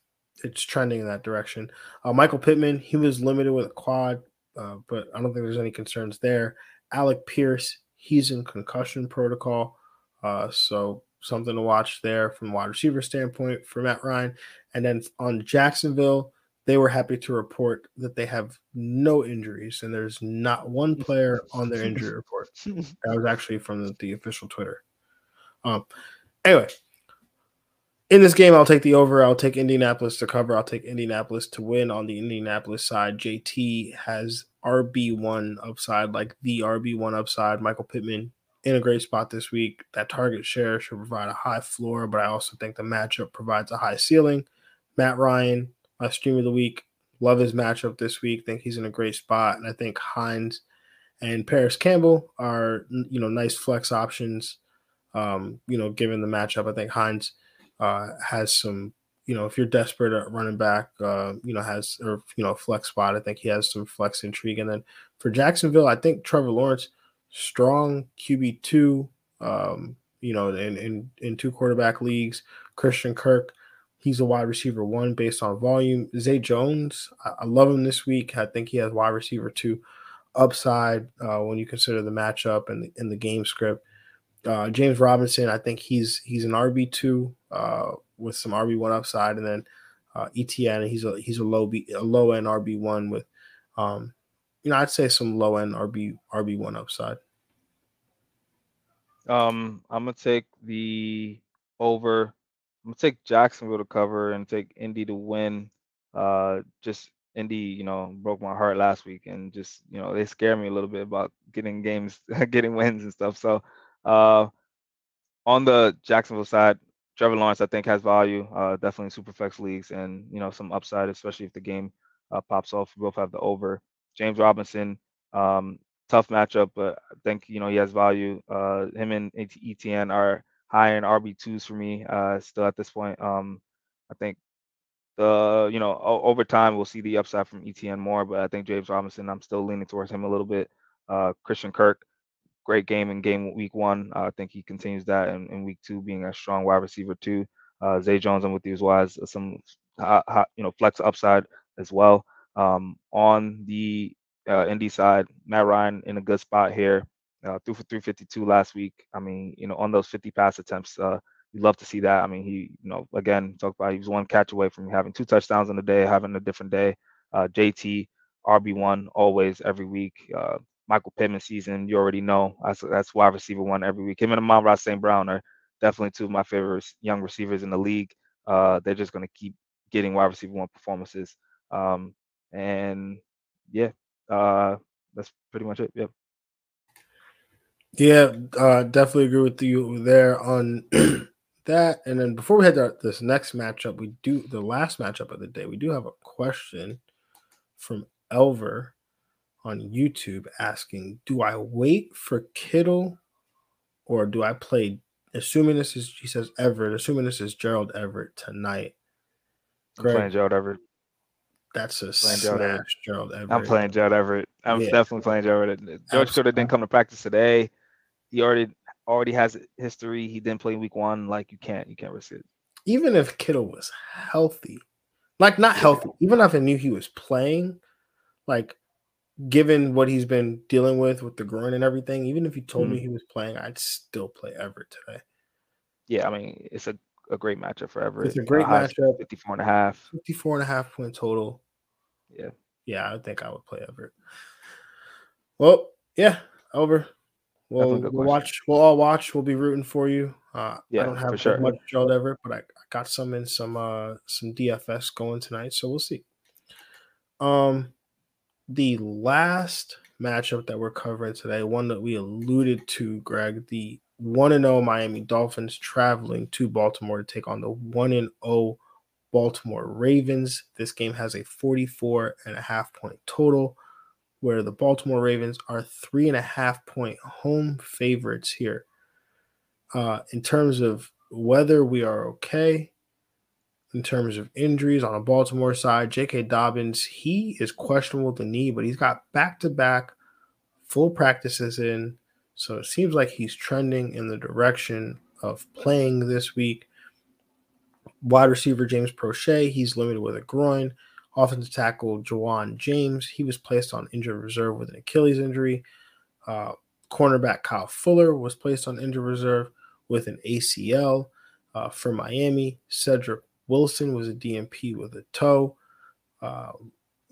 it's trending in that direction. Uh, Michael Pittman, he was limited with a quad uh, but I don't think there's any concerns there. Alec Pierce, he's in concussion protocol, uh, so something to watch there from a wide receiver standpoint for Matt Ryan. And then on Jacksonville, they were happy to report that they have no injuries and there's not one player on their injury report. That was actually from the, the official Twitter. Um, anyway, in this game, I'll take the over. I'll take Indianapolis to cover. I'll take Indianapolis to win on the Indianapolis side. JT has RB1 upside, like the RB1 upside. Michael Pittman in a great spot this week. That target share should provide a high floor, but I also think the matchup provides a high ceiling. Matt Ryan, my stream of the week. Love his matchup this week. Think he's in a great spot. And I think Hines and Parris Campbell are, you know, nice flex options. Um, you know, given the matchup, I think Hines uh, has some, you know, if you're desperate at running back, uh, you know, has or you know, flex spot. I think he has some flex intrigue. And then for Jacksonville, I think Trevor Lawrence, strong QB two, um, you know, in in in two quarterback leagues. Christian Kirk, he's a wide receiver one based on volume. Zay Jones, I, I love him this week. I think he has wide receiver two upside uh, when you consider the matchup and the, the game script. Uh, James Robinson, I think he's he's an RB two uh, with some RB one upside, and then uh, ETN, he's a he's a low B, a low end RB one with, um, you know, I'd say some low end RB RB one upside. Um, I'm gonna take the over. I'm gonna take Jacksonville to cover and take Indy to win. Uh, just Indy, you know, broke my heart last week, and just you know they scare me a little bit about getting games, getting wins and stuff. So uh, on the Jacksonville side, Trevor Lawrence, I think, has value, uh, definitely in super flex leagues, and you know some upside, especially if the game uh, pops off. We both have the over. James Robinson, um, tough matchup, but I think you know he has value. Uh, him and ETN are high in RB twos for me uh, still at this point. Um, I think the you know over time we'll see the upside from ETN more, but I think James Robinson, I'm still leaning towards him a little bit. Uh, Christian Kirk, great game in game week one. Uh, I think he continues that in, in, week two, being a strong wide receiver too. Uh, Zay Jones, I'm with you as well as some hot, hot, you know flex upside as well. Um, on the uh, Indy side, Matt Ryan in a good spot here. Uh, threw for 352 last week. I mean, you know, on those 50 pass attempts, uh, you love to see that. I mean, he, you know, again, talk about he was one catch away from having two touchdowns in a day, having a different day. Uh, JT, RB1, always every week. Uh, Michael Pittman season, you already know that's that's wide receiver one every week. Him and Amon-Ra St. Brown are definitely two of my favorite young receivers in the league. Uh, they're just going to keep getting wide receiver one performances. Um, and yeah, uh, that's pretty much it. Yep. Yeah, uh, definitely agree with you there on that. And then before we head to this next matchup, we do the last matchup of the day. We do have a question from Elver on YouTube asking, "Do I wait for Kittle, or do I play?" Assuming this is, he says Everett. Assuming this is Gerald Everett tonight. Greg, I'm playing Gerald Everett. That's a playing smash, Gerald Everett. Gerald Everett. I'm playing Gerald Everett. I'm yeah. definitely playing Gerald Everett. George Kittle didn't come to practice today. He already already has history. He didn't play week one. Like you can't you can't risk it. Even if Kittle was healthy, like not healthy, even if I knew he was playing, like given what he's been dealing with with the groin and everything, even if he told mm-hmm. me he was playing, I'd still play Everett today. Yeah, I mean, it's a, a great matchup for Everett. It's a great uh, matchup. 54 and a half. 54 and a half point total. Yeah. Yeah, I think I would play Everett. Well, yeah, over. We'll, we'll watch. We'll all watch. We'll be rooting for you. Uh, yeah, I don't have sure. much Gerald Everett, but I, I got some in some uh some DFS going tonight, so we'll see. Um, the last matchup that we're covering today, one that we alluded to, Greg, the 1 0 Miami Dolphins traveling to Baltimore to take on the 1 0 Baltimore Ravens. This game has a 44 and a half point total, where the Baltimore Ravens are three and a half point home favorites here. Uh, in terms of whether we are okay, in terms of injuries on the Baltimore side. J.K. Dobbins, he is questionable with the knee, but he's got back to back full practices in. So it seems like he's trending in the direction of playing this week. Wide receiver James Proche, he's limited with a groin. Offensive tackle Ja'Wuan James, he was placed on injured reserve with an Achilles injury. Uh, cornerback Kyle Fuller was placed on injured reserve with an ACL. Uh, for Miami, Cedric Wilson was a DNP with a toe. Uh,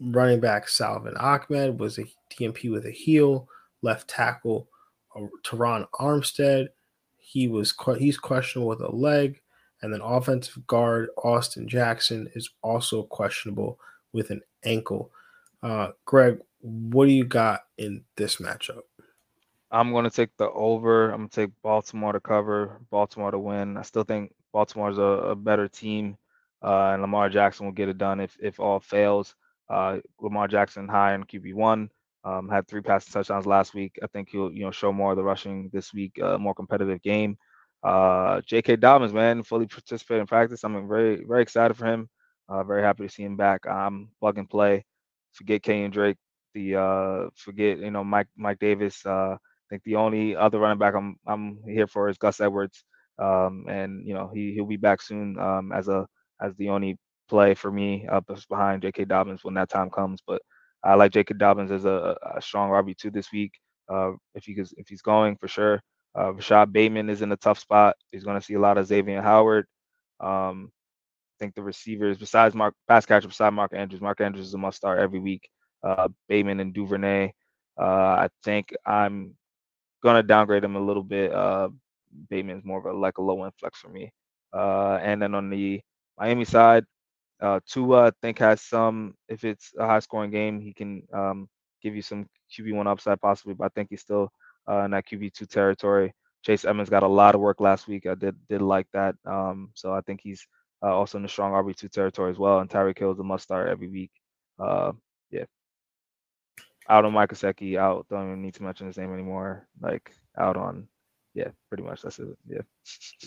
running back Salvon Ahmed was a DNP with a heel. Left tackle Terron Armstead, he was he's questionable with a leg. And then offensive guard Austin Jackson is also questionable with an ankle. Uh, Greg, what do you got in this matchup? I'm going to take the over. I'm going to take Baltimore to cover, Baltimore to win. I still think Baltimore's a, a better team, uh, and Lamar Jackson will get it done if if all fails. Uh, Lamar Jackson high in QB one. Um, had three passing touchdowns last week. I think he'll you know show more of the rushing this week. Uh, more competitive game. Uh, J.K. Dobbins, man, fully participated in practice. I'm very very excited for him. Uh, very happy to see him back. Um, plug and play. Forget Kenyan Drake. The uh, forget you know Mike Mike Davis. Uh, I think the only other running back I'm I'm here for is Gus Edwards um, and you know he he'll be back soon um, as a as the only play for me up behind J.K. Dobbins when that time comes. But I like Jacob Dobbins as a, a strong RB two this week. Uh, if he if he's going for sure. Uh, Rashod Bateman is in a tough spot. He's going to see a lot of Xavier Howard. Um, I think the receivers, besides Mark pass catcher, beside Mark Andrews, Mark Andrews is a must start every week. Uh, Bateman and Duvernay. Uh, I think I'm gonna downgrade him a little bit. Uh, Bateman's more of a like a low end flex for me. Uh, and then on the Miami side, uh, Tua I think has some. If it's a high scoring game, he can um, give you some QB one upside possibly, but I think he's still uh, in that QB two territory. Chase Edmonds got a lot of work last week. I did did like that. Um, so I think he's uh, also in the strong RB two territory as well. And Tyreek Hill is a must start every week. Uh, yeah. Out on Mike Gesicki, out. Don't even need to mention his name anymore. Like out on yeah, pretty much that's it. Yeah.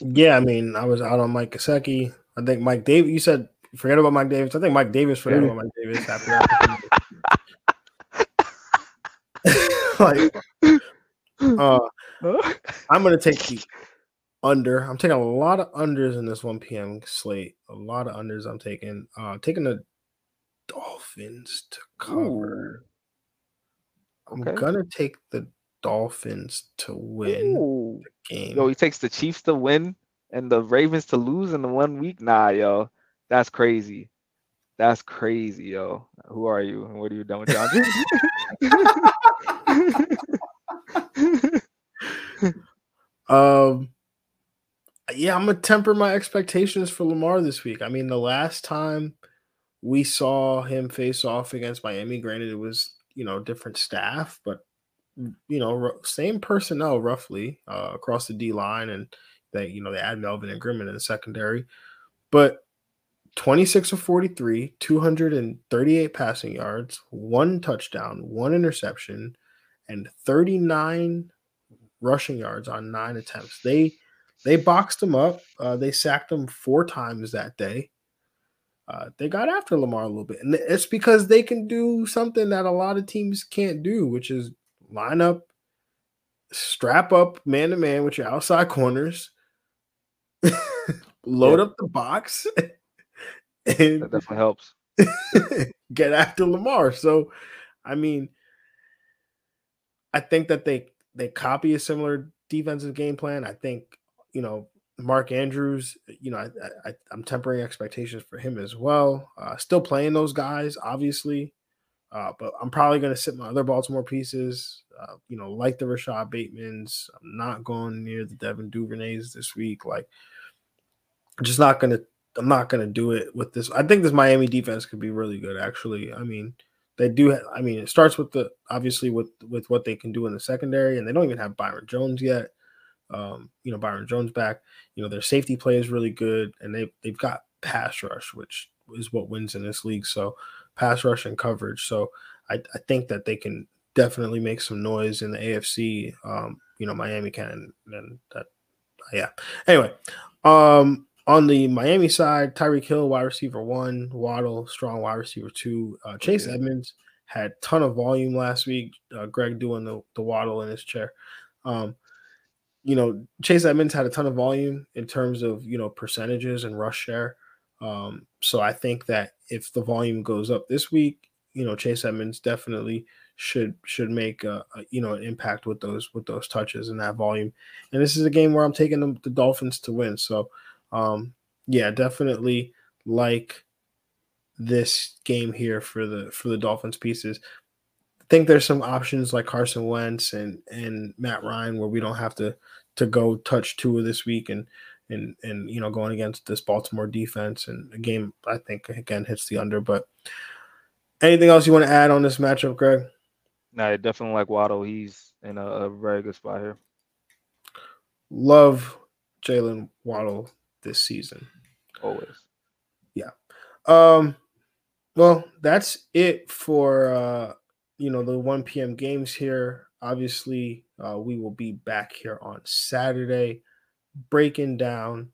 Yeah, I mean, I was out on Mike Gesicki. I think Mike Davis. You said forget about Mike Davis. I think Mike Davis forgot about Mike Davis after that. like, uh, I'm gonna take the under. I'm taking a lot of unders in this 1 p.m. slate. A lot of unders. I'm taking. Uh, taking the Dolphins to cover. Okay. I'm gonna take the Dolphins to win Ooh. the game. Yo, he takes the Chiefs to win and the Ravens to lose in the one week. Nah, yo, that's crazy. That's crazy, yo. Who are you? And what are you done with John? um, yeah, I'm gonna temper my expectations for Lamar this week. I mean, the last time we saw him face off against Miami, granted it was you know different staff, but you know same personnel roughly uh, across the D line, and they you know they add Melvin Ingram in the secondary, but 26 of 43, 238 passing yards, one touchdown, one interception, and 39 rushing yards on nine attempts. They they boxed him up. Uh, they sacked him four times that day. Uh, they got after Lamar a little bit, and it's because they can do something that a lot of teams can't do, which is line up, strap up man to man with your outside corners, load Yeah. up the box, that definitely helps. get after Lamar. So, I mean, I think that they they copy a similar defensive game plan. I think you know Mark Andrews. You know, I, I I'm tempering expectations for him as well. Uh, still playing those guys, obviously, uh, but I'm probably going to sit my other Baltimore pieces. Uh, you know, like the Rashod Bateman's. I'm not going near the Devin Duvernays this week. Like, I'm just not going to I'm not to do it with this. I think this Miami defense could be really good. Actually, I mean, they do. I mean, it starts with the obviously with with what they can do in the secondary, and they don't even have Byron Jones yet. Um, you know, Byron Jones back. You know, their safety play is really good, and they they've got pass rush, which is what wins in this league. So, pass rush and coverage. So, I, I think that they can definitely make some noise in the AFC. Um, you know, Miami can, and that, yeah. Anyway, um, on the Miami side, Tyreek Hill, wide receiver one, Waddle, strong wide receiver two. Uh, Chase Okay. Edmonds had ton of volume last week. Uh, Greg doing the, the Waddle in his chair. Um, you know, Chase Edmonds had a ton of volume in terms of you know percentages and rush share. Um, so I think that if the volume goes up this week, you know, Chase Edmonds definitely should should make a, a you know an impact with those with those touches and that volume. And this is a game where I'm taking the, the Dolphins to win. So um, yeah, definitely like this game here for the for the Dolphins pieces. I think there's some options like Carson Wentz and and Matt Ryan where we don't have to to go touch two of this week and and and you know going against this Baltimore defense and a game I think again hits the under. But anything else you want to add on this matchup, Greg? No, I definitely like Waddle. He's in a, a very good spot here. Love Jalen Waddle this season. Always. Yeah. Um, well, that's it for uh, you know the 1 p.m. games here. Obviously, uh, we will be back here on Saturday, breaking down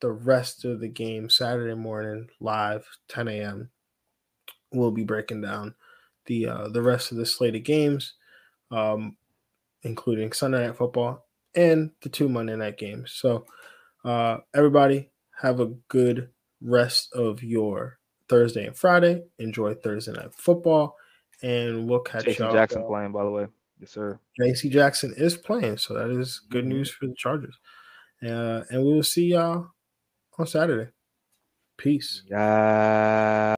the rest of the game Saturday morning live, 10 a.m. We'll be breaking down the uh, the rest of the slate of games, um, including Sunday night football and the two Monday night games. So, uh, everybody have a good rest of your Thursday and Friday. Enjoy Thursday night football, and we'll catch Jason y'all. Jackson playing, by the way. Yes, sir. JC Jackson is playing, so that is good Mhm. news for the Chargers. Uh, and we will see y'all on Saturday. Peace. Yeah.